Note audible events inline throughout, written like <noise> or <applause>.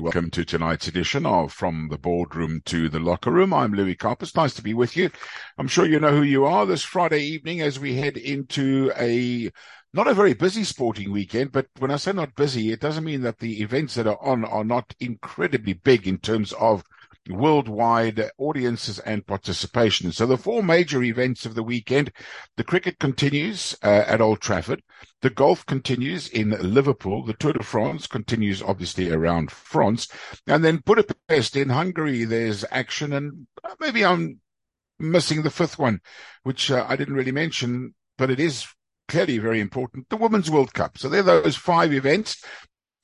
Welcome to tonight's edition of From the Boardroom to the Locker Room. I'm Louis Karpas. Nice to be with you. I'm sure you know who you are this Friday evening as we head into a not a very busy sporting weekend, but when I say not busy, it doesn't mean that the events that are on are not incredibly big in terms of worldwide audiences and participation. So the four major events of the weekend, the cricket continues uh, at Old Trafford. The golf continues in Liverpool. The Tour de France continues obviously around France. And then Budapest in Hungary, there's action. And maybe I'm missing the fifth one, which uh, I didn't really mention, but it is clearly very important. The Women's World Cup. So there are those five events.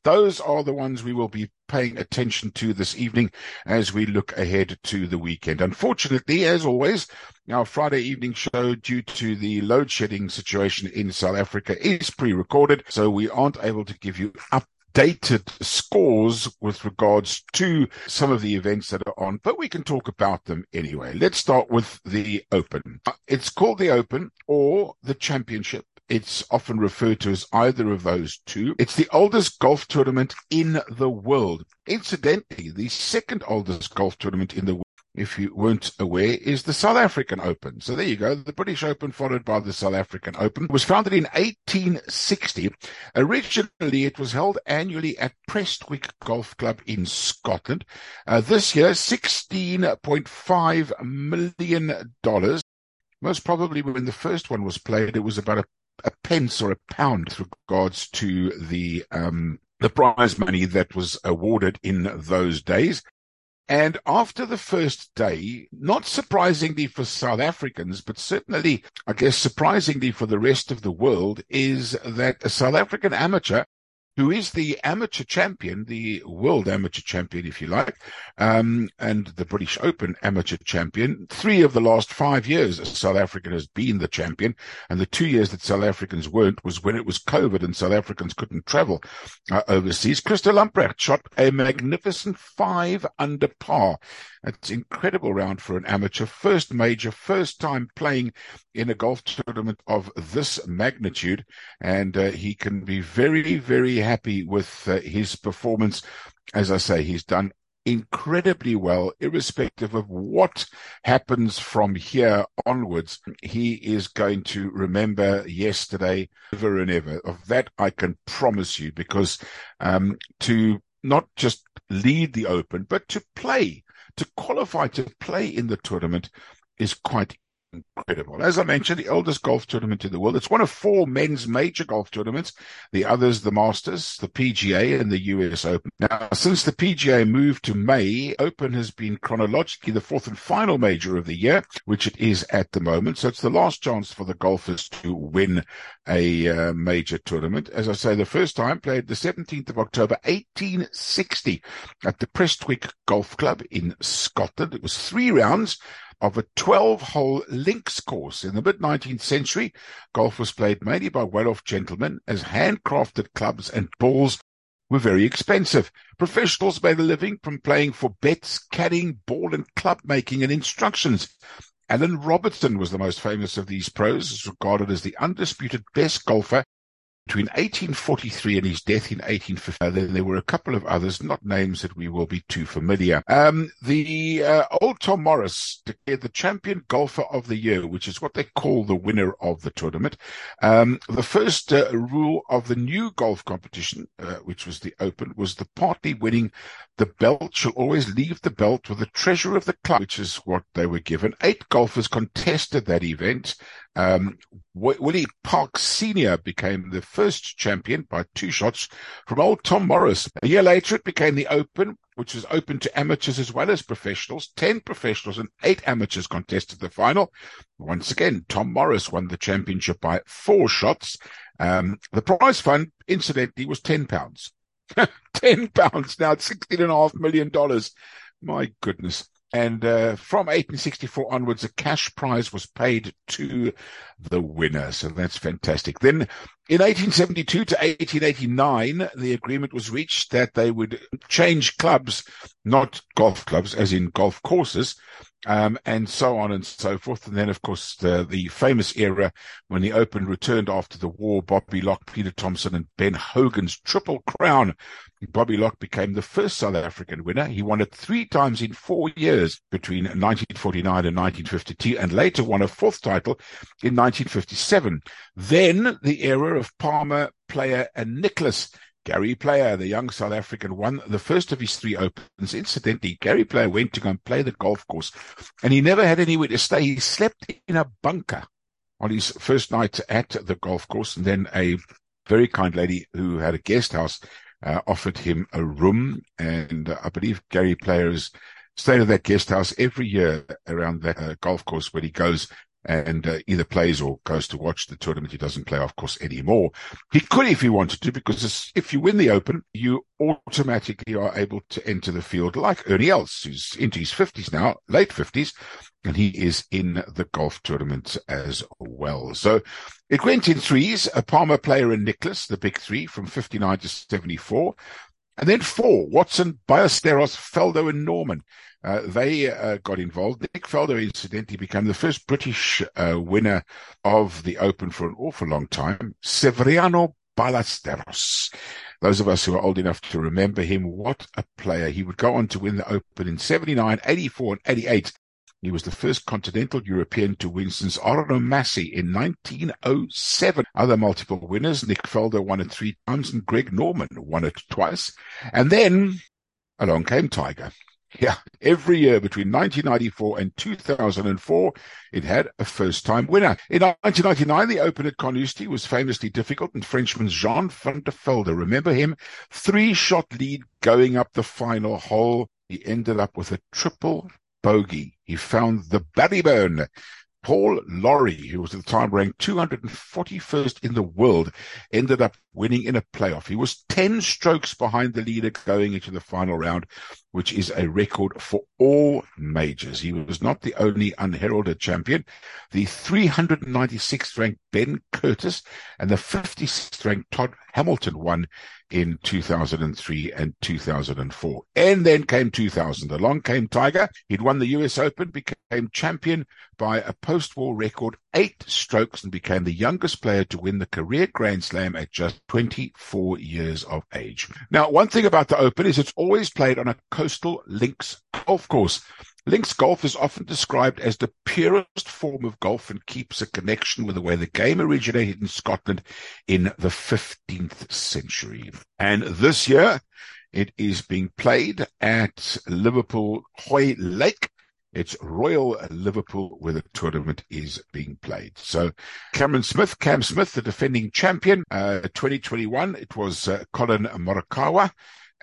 Those are the ones we will be paying attention to this evening as we look ahead to the weekend. Unfortunately, as always, our Friday evening show, due to the load shedding situation in South Africa, is pre-recorded, so we aren't able to give you up dated scores with regards to some of the events that are on, but we can talk about them anyway. Let's start with the Open. It's called the Open or the Championship. It's often referred to as either of those two. It's the oldest golf tournament in the world. Incidentally, the second oldest golf tournament in the world if you weren't aware, is the South African Open. So there you go. The British Open followed by the South African Open was founded in 1860. Originally, it was held annually at Prestwick Golf Club in Scotland. Uh, this year, $16.5 million. Most probably when the first one was played, it was about a a pence or a pound with regards to the um, the prize money that was awarded in those days. And after the first day, not surprisingly for South Africans, but certainly, I guess, surprisingly for the rest of the world, is that a South African amateur who is the amateur champion, the world amateur champion, if you like, um, and the British Open amateur champion. Three of the last five years, South Africa has been the champion, and the two years that South Africans weren't was when it was COVID and South Africans couldn't travel uh, overseas. Christo Lamprecht shot a magnificent five under par. It's incredible round for an amateur. First major, first time playing in a golf tournament of this magnitude, and uh, he can be very, very happy with uh, his performance. As I say, he's done incredibly well, irrespective of what happens from here onwards. He is going to remember yesterday ever and ever. Of that, I can promise you, because um, to not just lead the Open, but to play, to qualify to play in the tournament is quite incredible. As I mentioned, the oldest golf tournament in the world. It's one of four men's major golf tournaments. The others, the Masters, the PGA, and the US Open. Now, since the PGA moved to May, Open has been chronologically the fourth and final major of the year, which it is at the moment. So it's the last chance for the golfers to win a uh, major tournament. As I say, the first time played the 17th of October, 1860 at the Prestwick Golf Club in Scotland. It was three rounds of a 12 hole links course. In the mid 19th century, golf was played mainly by well off gentlemen as handcrafted clubs and balls were very expensive. Professionals made a living from playing for bets, caddying, ball and club making and instructions. Alan Robertson was the most famous of these pros, regarded as the undisputed best golfer between 1843 and his death in 1850. Then there were a couple of others, not names that we will be too familiar. Um, the uh, old Tom Morris declared the champion golfer of the year, which is what they call the winner of the tournament. Um, the first uh, rule of the new golf competition, uh, which was the Open, was the party winning the belt shall always leave the belt with the treasurer of the club, which is what they were given. Eight golfers contested that event. Um, Willie Park Sr. became the first champion by two shots from old Tom Morris. A year later, it became the Open, which was open to amateurs as well as professionals. Ten professionals and eight amateurs contested the final. Once again, Tom Morris won the championship by four shots. Um, the prize fund, incidentally, was ten pounds. <laughs> 10 pounds now, sixteen and a half million dollars. My goodness. And uh, from 1864 onwards, a cash prize was paid to the winner. So that's fantastic. Then In 1872 to 1889, the agreement was reached that they would change clubs, not golf clubs, as in golf courses, um, and so on and so forth. And then, of course, the, the famous era when the Open returned after the war, Bobby Locke, Peter Thomson, and Ben Hogan's Triple Crown. Bobby Locke became the first South African winner. He won it three times in four years between 1949 and 1952, and later won a fourth title in 1957. Then the era of Palmer, Player, and Nicklaus. Gary Player, the young South African, won the first of his three opens. Incidentally, Gary Player went to go and play the golf course, and he never had anywhere to stay. He slept in a bunker on his first night at the golf course, and then a very kind lady who had a guest house uh, offered him a room, and uh, I believe Gary Player has stayed at that guest house every year around that uh, golf course when he goes and uh, either plays or goes to watch the tournament. He doesn't play, of course, anymore. He could if he wanted to, because if you win the Open, you automatically are able to enter the field like Ernie Els, who's into his 50s now, late 50s, and he is in the golf tournament as well. So it went in threes, a Palmer player and Nicklaus, the big three from 59 to 74. And then four, Watson, Ballesteros, Faldo and Norman. Uh, they uh, got involved. Nick Faldo, incidentally, became the first British uh, winner of the Open for an awful long time. Severiano Ballesteros. Those of us who are old enough to remember him, what a player. He would go on to win the Open in 79, 84, and 88. He was the first continental European to win since Arnaud Massy in 1907. Other multiple winners, Nick Faldo won it three times and Greg Norman won it twice. And then along came Tiger. <laughs> Yeah, every year between 1994 and 2004, it had a first-time winner. In 1999, the Open at Carnoustie was famously difficult, and Frenchman Jean van der Velde, remember him? Three-shot lead going up the final hole. He ended up with a triple bogey. He found the Barry Burn Paul Lawrie, who was at the time ranked 241st in the world, ended up winning in a playoff. He was 10 strokes behind the leader going into the final round, which is a record for all majors. He was not the only unheralded champion. The 396th ranked Ben Curtis and the 56th ranked Todd Hamilton won in 2003 and 2004. And then came 2000. Along came Tiger. He'd won the US Open, became champion by a post-war record eight strokes and became the youngest player to win the career Grand Slam at just 24 years of age. Now, one thing about the Open is it's always played on a coastal links golf course. Links golf is often described as the purest form of golf and keeps a connection with the way the game originated in Scotland in the 15th century. And this year, it is being played at Liverpool Hoylake. it's Royal Liverpool where the tournament is being played. So Cameron Smith, Cam Smith, the defending champion, uh, 2021, it was uh, Collin Morikawa.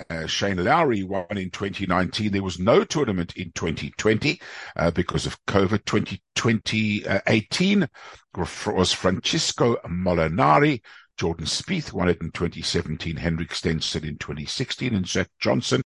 Uh, Shane Lowry won in 2019. There was no tournament in 2020 uh, because of COVID. 2018 was Francesco Molinari. Jordan Spieth won it in 2017. Henrik Stenson in 2016, and Zach Johnson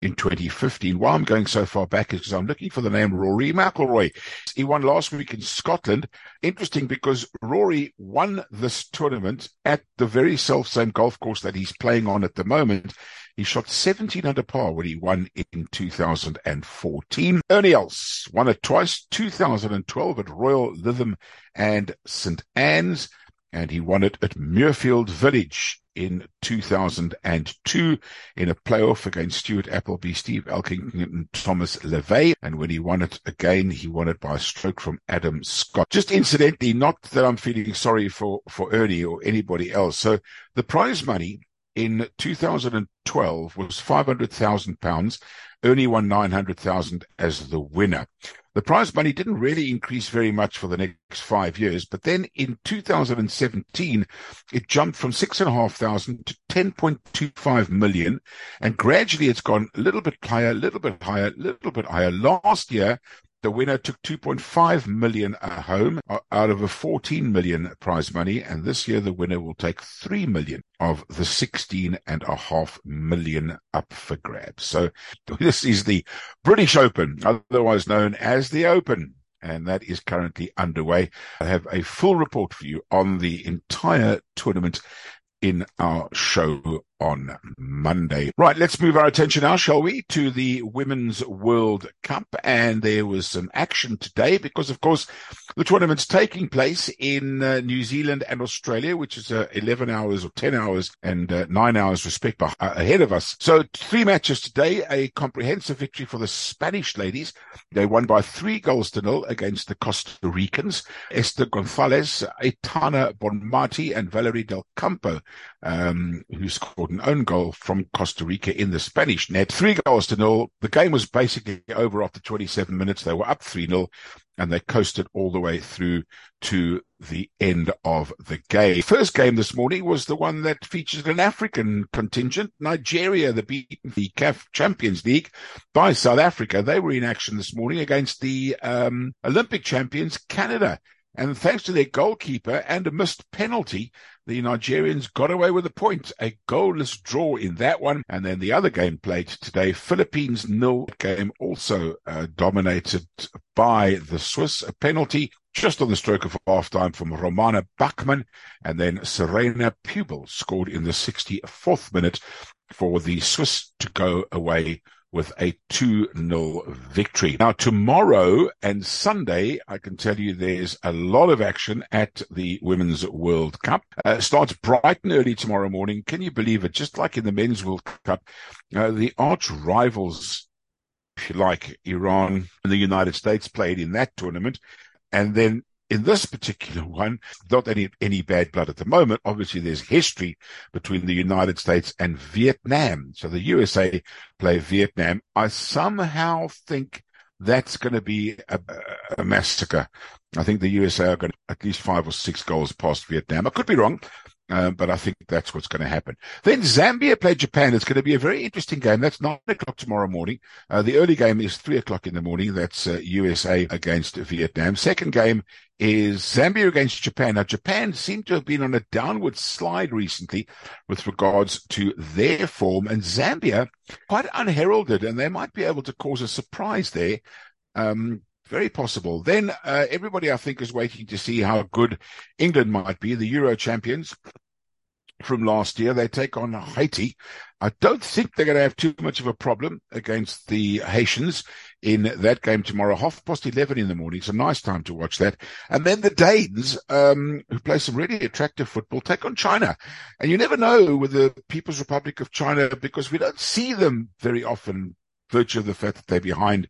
in 2015. Why I'm going so far back is because I'm looking for the name Rory McIlroy. He won last week in Scotland. Interesting because Rory won this tournament at the very self same golf course that he's playing on at the moment. He shot 17 under par when he won in 2014. Ernie Els won it twice, 2012 at Royal Lytham and St. Anne's, and he won it at Muirfield Village in 2002 in a playoff against Stuart Appleby, Steve Elkington, and Thomas Levet. And when he won it again, he won it by a stroke from Adam Scott. Just incidentally, not that I'm feeling sorry for, for Ernie or anybody else. So the prize money in 2012 was 500,000 pounds. Ernie won 900,000 as the winner. The prize money didn't really increase very much for the next five years, but then in 2017, it jumped from six and a half thousand to 10.25 million. And gradually it's gone a little bit higher, a little bit higher, a little bit higher. Last year, the winner took 2.5 million home uh, out of a 14 million prize money. And this year, the winner will take 3 million of the 16 and a half million up for grabs. So <laughs> this is the British Open, otherwise known as the Open. and that is currently underway. I have a full report for you on the entire tournament in our show on Monday. Right, let's move our attention now, shall we, to the Women's World Cup. And there was some action today because, of course, the tournament's taking place in uh, New Zealand and Australia, which is uh, 11 hours or 10 hours and uh, 9 hours respect uh, ahead of us. So three matches today, a comprehensive victory for the Spanish ladies. They won by three goals to nil against the Costa Ricans. Esther Gonzalez, Aitana Bonmati and Valerie Del Campo, um, who scored an own goal from Costa Rica in the Spanish net. Three goals to nil. The game was basically over after 27 minutes. They were up 3 0 and they coasted all the way through to the end of the game. First game this morning was the one that featured an African contingent, Nigeria, the beaten the CAF Champions League by South Africa. They were in action this morning against the um, Olympic champions, Canada. And thanks to their goalkeeper and a missed penalty, the Nigerians got away with a point, a goalless draw in that one. And then the other game played today, Philippines nil game also uh, dominated by the Swiss. A penalty just on the stroke of half time from Romana Bachmann. And then Seraina Piubel scored in the 64th minute for the Swiss to go away with a 2-0 victory. Now tomorrow and Sunday, I can tell you there's a lot of action at the Women's World Cup. Uh, starts bright and early tomorrow morning. Can you believe it? Just like in the Men's World Cup, uh, the arch rivals, if you like Iran and the United States played in that tournament. And then in this particular one, not any, any bad blood at the moment. Obviously, there's history between the United States and Vietnam. So the USA play Vietnam. I somehow think that's going to be a, a massacre. I think the USA are going to at least five or six goals past Vietnam. I could be wrong. Um, but I think that's what's going to happen. Then Zambia play Japan. It's going to be a very interesting game. That's nine o'clock tomorrow morning. Uh, the early game is three o'clock in the morning. That's uh, USA against Vietnam. Second game is Zambia against Japan. Now, Japan seem to have been on a downward slide recently with regards to their form, and Zambia quite unheralded, and they might be able to cause a surprise there. Um, very possible. Then uh, everybody, I think, is waiting to see how good England might be, the Euro champions from last year. They take on Haiti. I don't think they're going to have too much of a problem against the Haitians in that game tomorrow, half past 11 in the morning. It's a nice time to watch that. And then the Danes, um, who play some really attractive football, take on China. And you never know with the People's Republic of China because we don't see them very often, virtue of the fact that they're behind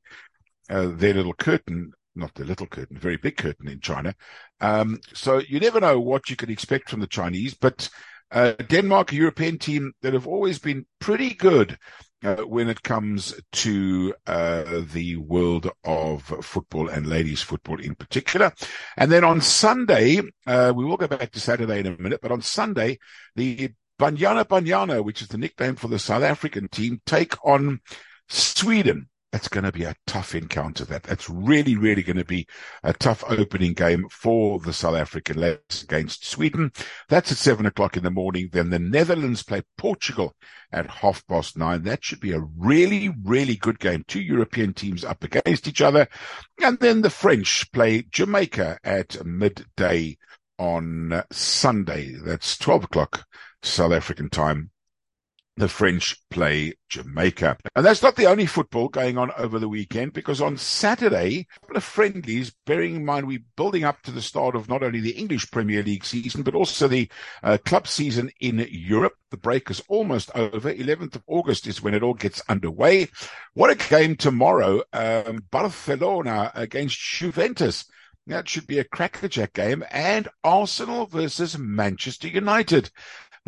uh, their little curtain, not their little curtain, very big curtain in China. Um, so you never know what you can expect from the Chinese, but uh, Denmark, a European team that have always been pretty good uh, when it comes to uh, the world of football and ladies football in particular. And then on Sunday, uh, we will go back to Saturday in a minute, but on Sunday, the Banyana Banyana, which is the nickname for the South African team, take on Sweden it's going to be a tough encounter. That that's really, really going to be a tough opening game for the South African lads against Sweden. That's at seven o'clock in the morning. Then the Netherlands play Portugal at half past nine. That should be a really, really good game. Two European teams up against each other, and then the French play Jamaica at midday on Sunday. That's twelve o'clock South African time the French play Jamaica. And that's not the only football going on over the weekend because on Saturday, a couple of friendlies, bearing in mind we're building up to the start of not only the English Premier League season, but also the uh, club season in Europe. The break is almost over. 11th of August is when it all gets underway. What a game tomorrow. Um, Barcelona against Juventus. That should be a crackerjack game. And Arsenal versus Manchester United.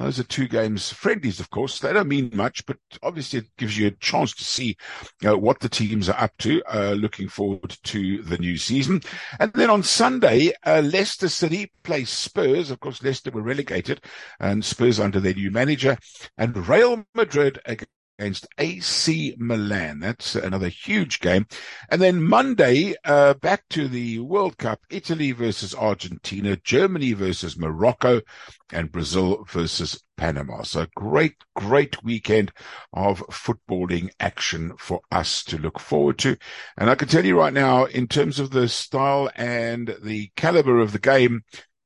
Those are two games, friendlies, of course. They don't mean much, but obviously it gives you a chance to see what the teams are up to. Uh, looking forward to the new season. And then on Sunday, uh, Leicester City play Spurs. Of course, Leicester were relegated and Spurs under their new manager and Real Madrid against AC Milan. That's another huge game. And then Monday, uh, back to the World Cup, Italy versus Argentina, Germany versus Morocco, and Brazil versus Panama. So great, great weekend of footballing action for us to look forward to. And I can tell you right now, in terms of the style and the caliber of the game,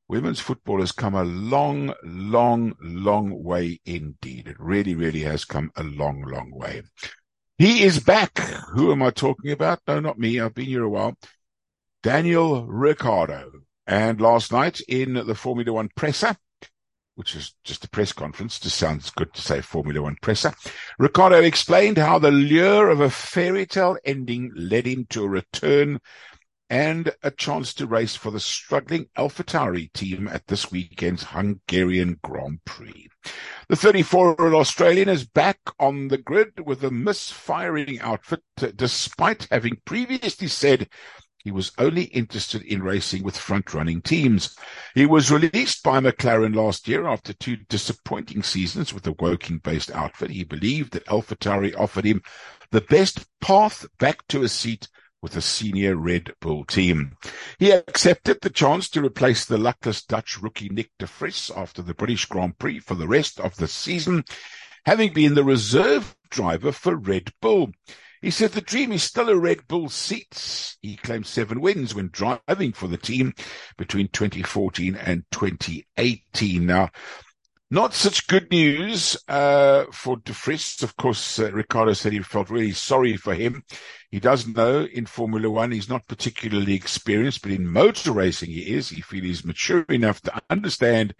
women's football has come a long, long, long way indeed. It really, really has come a long, long way. He is back. Who am I talking about? No, not me. I've been here a while. Daniel Ricciardo. And last night in the Formula One presser, which is just a press conference, just sounds good to say Formula One presser. Ricciardo explained how the lure of a fairy tale ending led him to a return and a chance to race for the struggling AlphaTauri team at this weekend's Hungarian Grand Prix. The 34-year-old Australian is back on the grid with a misfiring outfit, despite having previously said he was only interested in racing with front-running teams. He was released by McLaren last year after two disappointing seasons with a Woking-based outfit. He believed that AlphaTauri offered him the best path back to a seat with a senior Red Bull team. He accepted the chance to replace the luckless Dutch rookie Nyck de Vries after the British Grand Prix for the rest of the season, having been the reserve driver for Red Bull. He said the dream is still a Red Bull seat. He claimed seven wins when driving for the team between 2014 and 2018. Now, not such good news uh, for De Vries. Of course, uh, Ricciardo said he felt really sorry for him. He does know in Formula One he's not particularly experienced, but in motor racing he is. He feels he's mature enough to understand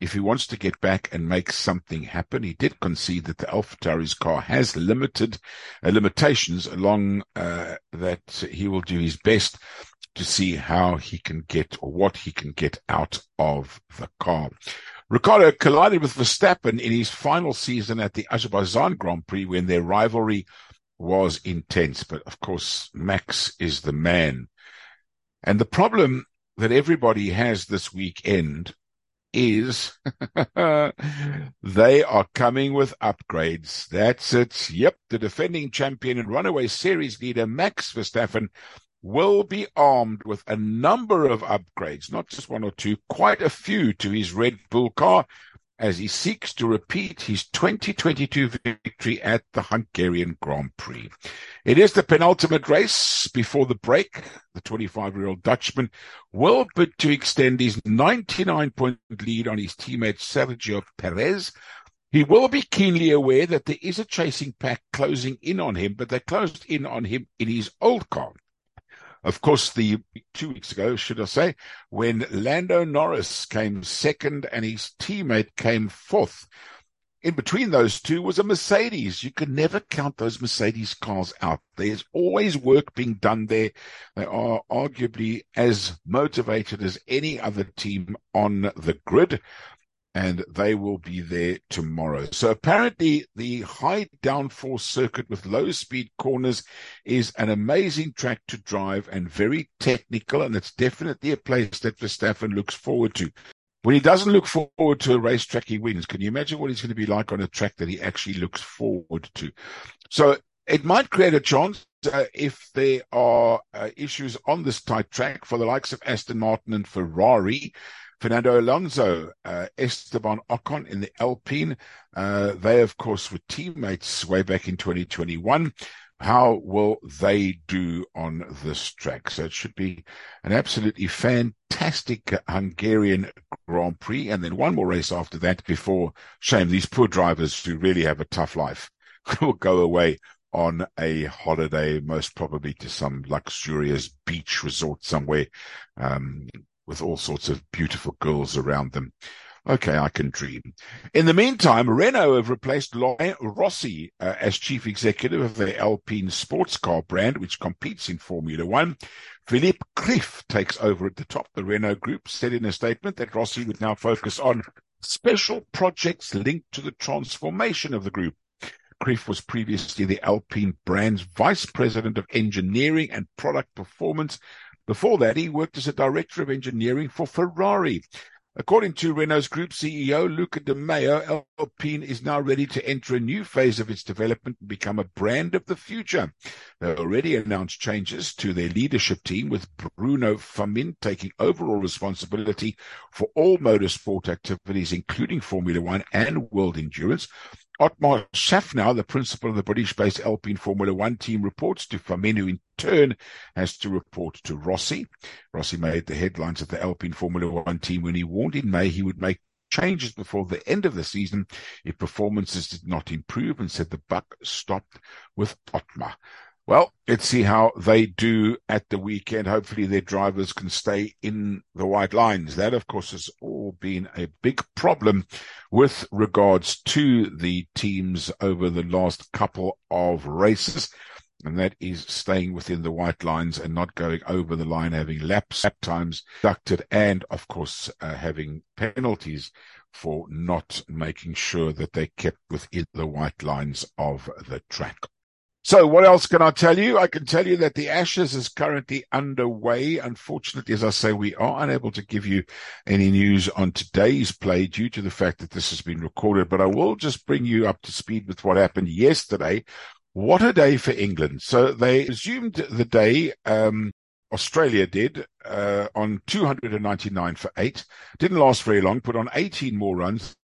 if he wants to get back and make something happen. He did concede that the AlphaTauri's car has limited uh, limitations along uh, that he will do his best to see how he can get or what he can get out of the car. Ricciardo collided with Verstappen in his final season at the Azerbaijan Grand Prix when their rivalry was intense. But of course, Max is the man. And the problem that everybody has this weekend is <laughs> they are coming with upgrades. That's it. Yep. The defending champion and runaway series leader, Max Verstappen, will be armed with a number of upgrades, not just one or two, quite a few to his Red Bull car as he seeks to repeat his 2022 victory at the Hungarian Grand Prix. It is the penultimate race before the break. The 25 year old Dutchman will bid to extend his 99 point lead on his teammate Sergio Perez. He will be keenly aware that there is a chasing pack closing in on him, but they closed in on him in his old car. Of course, the two weeks ago, should I say, when Lando Norris came second and his teammate came fourth. In between those two was a Mercedes. You can never count those Mercedes cars out. There's always work being done there. They are arguably as motivated as any other team on the grid and they will be there tomorrow. So apparently the high downforce circuit with low speed corners is an amazing track to drive and very technical. And it's definitely a place that Verstappen looks forward to. When he doesn't look forward to a racetrack, he wins. Can you imagine what he's going to be like on a track that he actually looks forward to? So it might create a chance uh, if there are uh, issues on this tight track for the likes of Aston Martin and Ferrari Fernando Alonso, uh, Esteban Ocon in the Alpine. Uh, they, of course, were teammates way back in 2021. How will they do on this track? So it should be an absolutely fantastic Hungarian Grand Prix. And then one more race after that before, shame, these poor drivers who really have a tough life <laughs> will go away on a holiday, most probably to some luxurious beach resort somewhere, um, with all sorts of beautiful girls around them. Okay, I can dream. In the meantime, Renault have replaced Laurent Rossi uh, as chief executive of the Alpine sports car brand, which competes in Formula One. Philippe Krief takes over at the top. The Renault group said in a statement that Rossi would now focus on special projects linked to the transformation of the group. Krief was previously the Alpine brand's vice president of engineering and product performance before that, he worked as a director of engineering for Ferrari. According to Renault's Group CEO, Luca De Meo, Alpine is now ready to enter a new phase of its development and become a brand of the future. They already announced changes to their leadership team, with Bruno Famin taking overall responsibility for all motorsport activities, including Formula One and World Endurance. Otmar Szafnauer, the principal of the British-based Alpine Formula One team, reports to Famin, who in turn has to report to Rossi. Rossi made the headlines of the Alpine Formula One team when he warned in May he would make changes before the end of the season if performances did not improve and said the buck stopped with Otmar. Well, let's see how they do at the weekend. Hopefully their drivers can stay in the white lines. That, of course, has all been a big problem with regards to the teams over the last couple of races. And that is staying within the white lines and not going over the line, having laps, lap times deducted, and of course, uh, having penalties for not making sure that they kept within the white lines of the track. So what else can I tell you? I can tell you that the Ashes is currently underway. Unfortunately, as I say, we are unable to give you any news on today's play due to the fact that this has been recorded, but I will just bring you up to speed with what happened yesterday. What a day for England. So they resumed the day, um, Australia did, uh, on 299 for eight. Didn't last very long, put on 18 more runs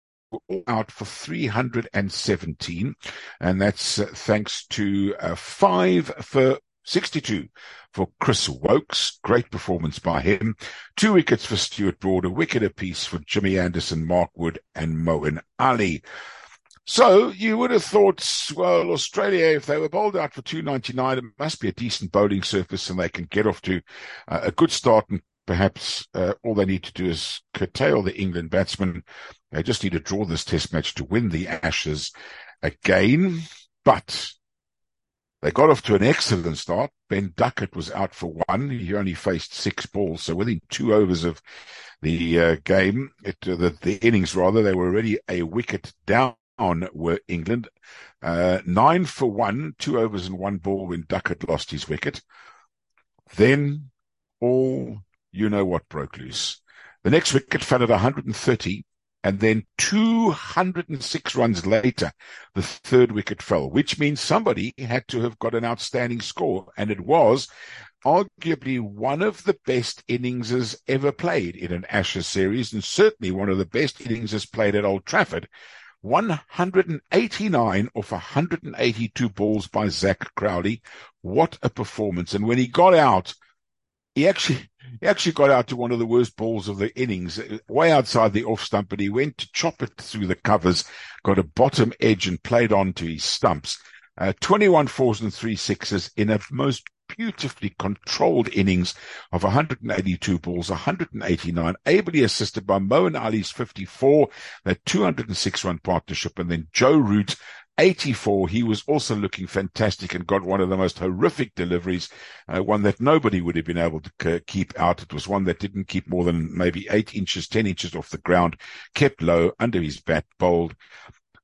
out for 317, and that's uh, thanks to uh, five for 62 for Chris Woakes. Great performance by him. Two wickets for Stuart Broad, a wicket apiece for Jimmy Anderson, Mark Wood, and Moeen Ali. So you would have thought, well, Australia, if they were bowled out for 299, it must be a decent bowling surface and they can get off to uh, a good start and perhaps uh, all they need to do is curtail the England batsmen. They just need to draw this test match to win the Ashes again. But they got off to an excellent start. Ben Duckett was out for one. He only faced six balls. So within two overs of the uh, game, it, uh, the, the, innings rather, they were already a wicket down were England. Uh, nine for one, two overs and one ball when Duckett lost his wicket. Then all you know what broke loose. The next wicket fell at 130, and then 206 runs later, the third wicket fell, which means somebody had to have got an outstanding score, and it was arguably one of the best innings ever played in an Ashes series, and certainly one of the best innings as played at Old Trafford. 189 off 182 balls by Zak Crawley. What a performance. And when he got out, he actually he actually got out to one of the worst balls of the innings, way outside the off stump, but he went to chop it through the covers, got a bottom edge and played on to his stumps. Uh, 21 fours and three sixes in a most beautifully controlled innings of 182 balls, 189, ably assisted by Moeen Ali's 54, that 206 run partnership, and then Joe Root 84, he was also looking fantastic and got one of the most horrific deliveries, uh, one that nobody would have been able to keep out. It was one that didn't keep more than maybe eight inches, 10 inches off the ground, kept low under his bat, bowled.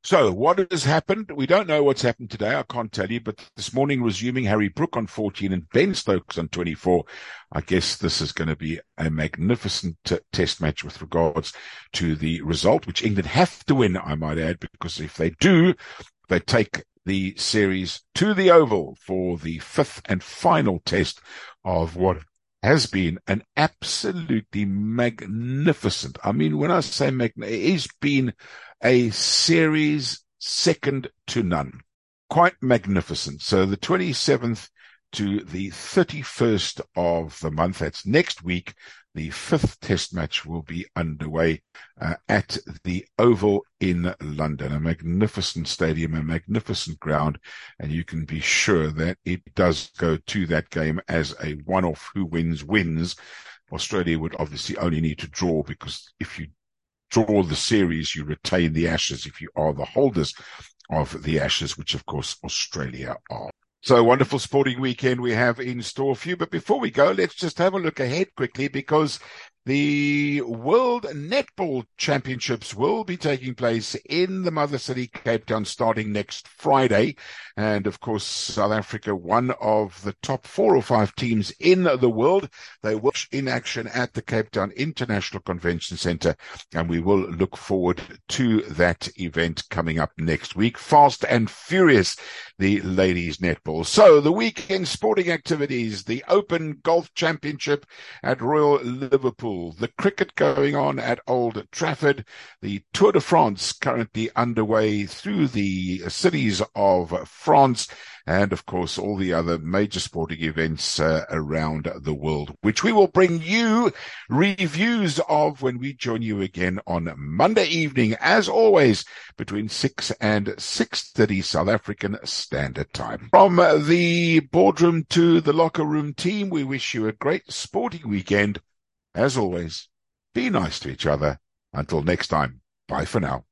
So what has happened? We don't know what's happened today. I can't tell you, but this morning resuming Harry Brook on 14 and Ben Stokes on 24. I guess this is going to be a magnificent t- test match with regards to the result, which England have to win, I might add, because if they do, they take the series to the Oval for the fifth and final test of what has been an absolutely magnificent. I mean, when I say magnificent, it has been a series second to none. Quite magnificent. So the 27th to the 31st of the month, that's next week, the fifth test match will be underway uh, at the Oval in London, a magnificent stadium, a magnificent ground, and you can be sure that it does go to that game as a one-off who wins wins. Australia would obviously only need to draw because if you draw the series, you retain the Ashes if you are the holders of the Ashes, which of course Australia are. So wonderful sporting weekend we have in store for you. But before we go, let's just have a look ahead quickly because The World Netball Championships will be taking place in the mother city, Cape Town, starting next Friday. And of course, South Africa, one of the top four or five teams in the world. They will in action at the Cape Town International Convention Center. And we will look forward to that event coming up next week. Fast and furious, the ladies netball. So the weekend sporting activities, the Open Golf Championship at Royal Liverpool the cricket going on at Old Trafford, the Tour de France currently underway through the cities of France, and of course all the other major sporting events uh, around the world, which we will bring you reviews of when we join you again on Monday evening, as always, between 6 and 6.30 South African Standard Time. From the boardroom to the locker room team, we wish you a great sporting weekend as always, be nice to each other. Until next time, bye for now.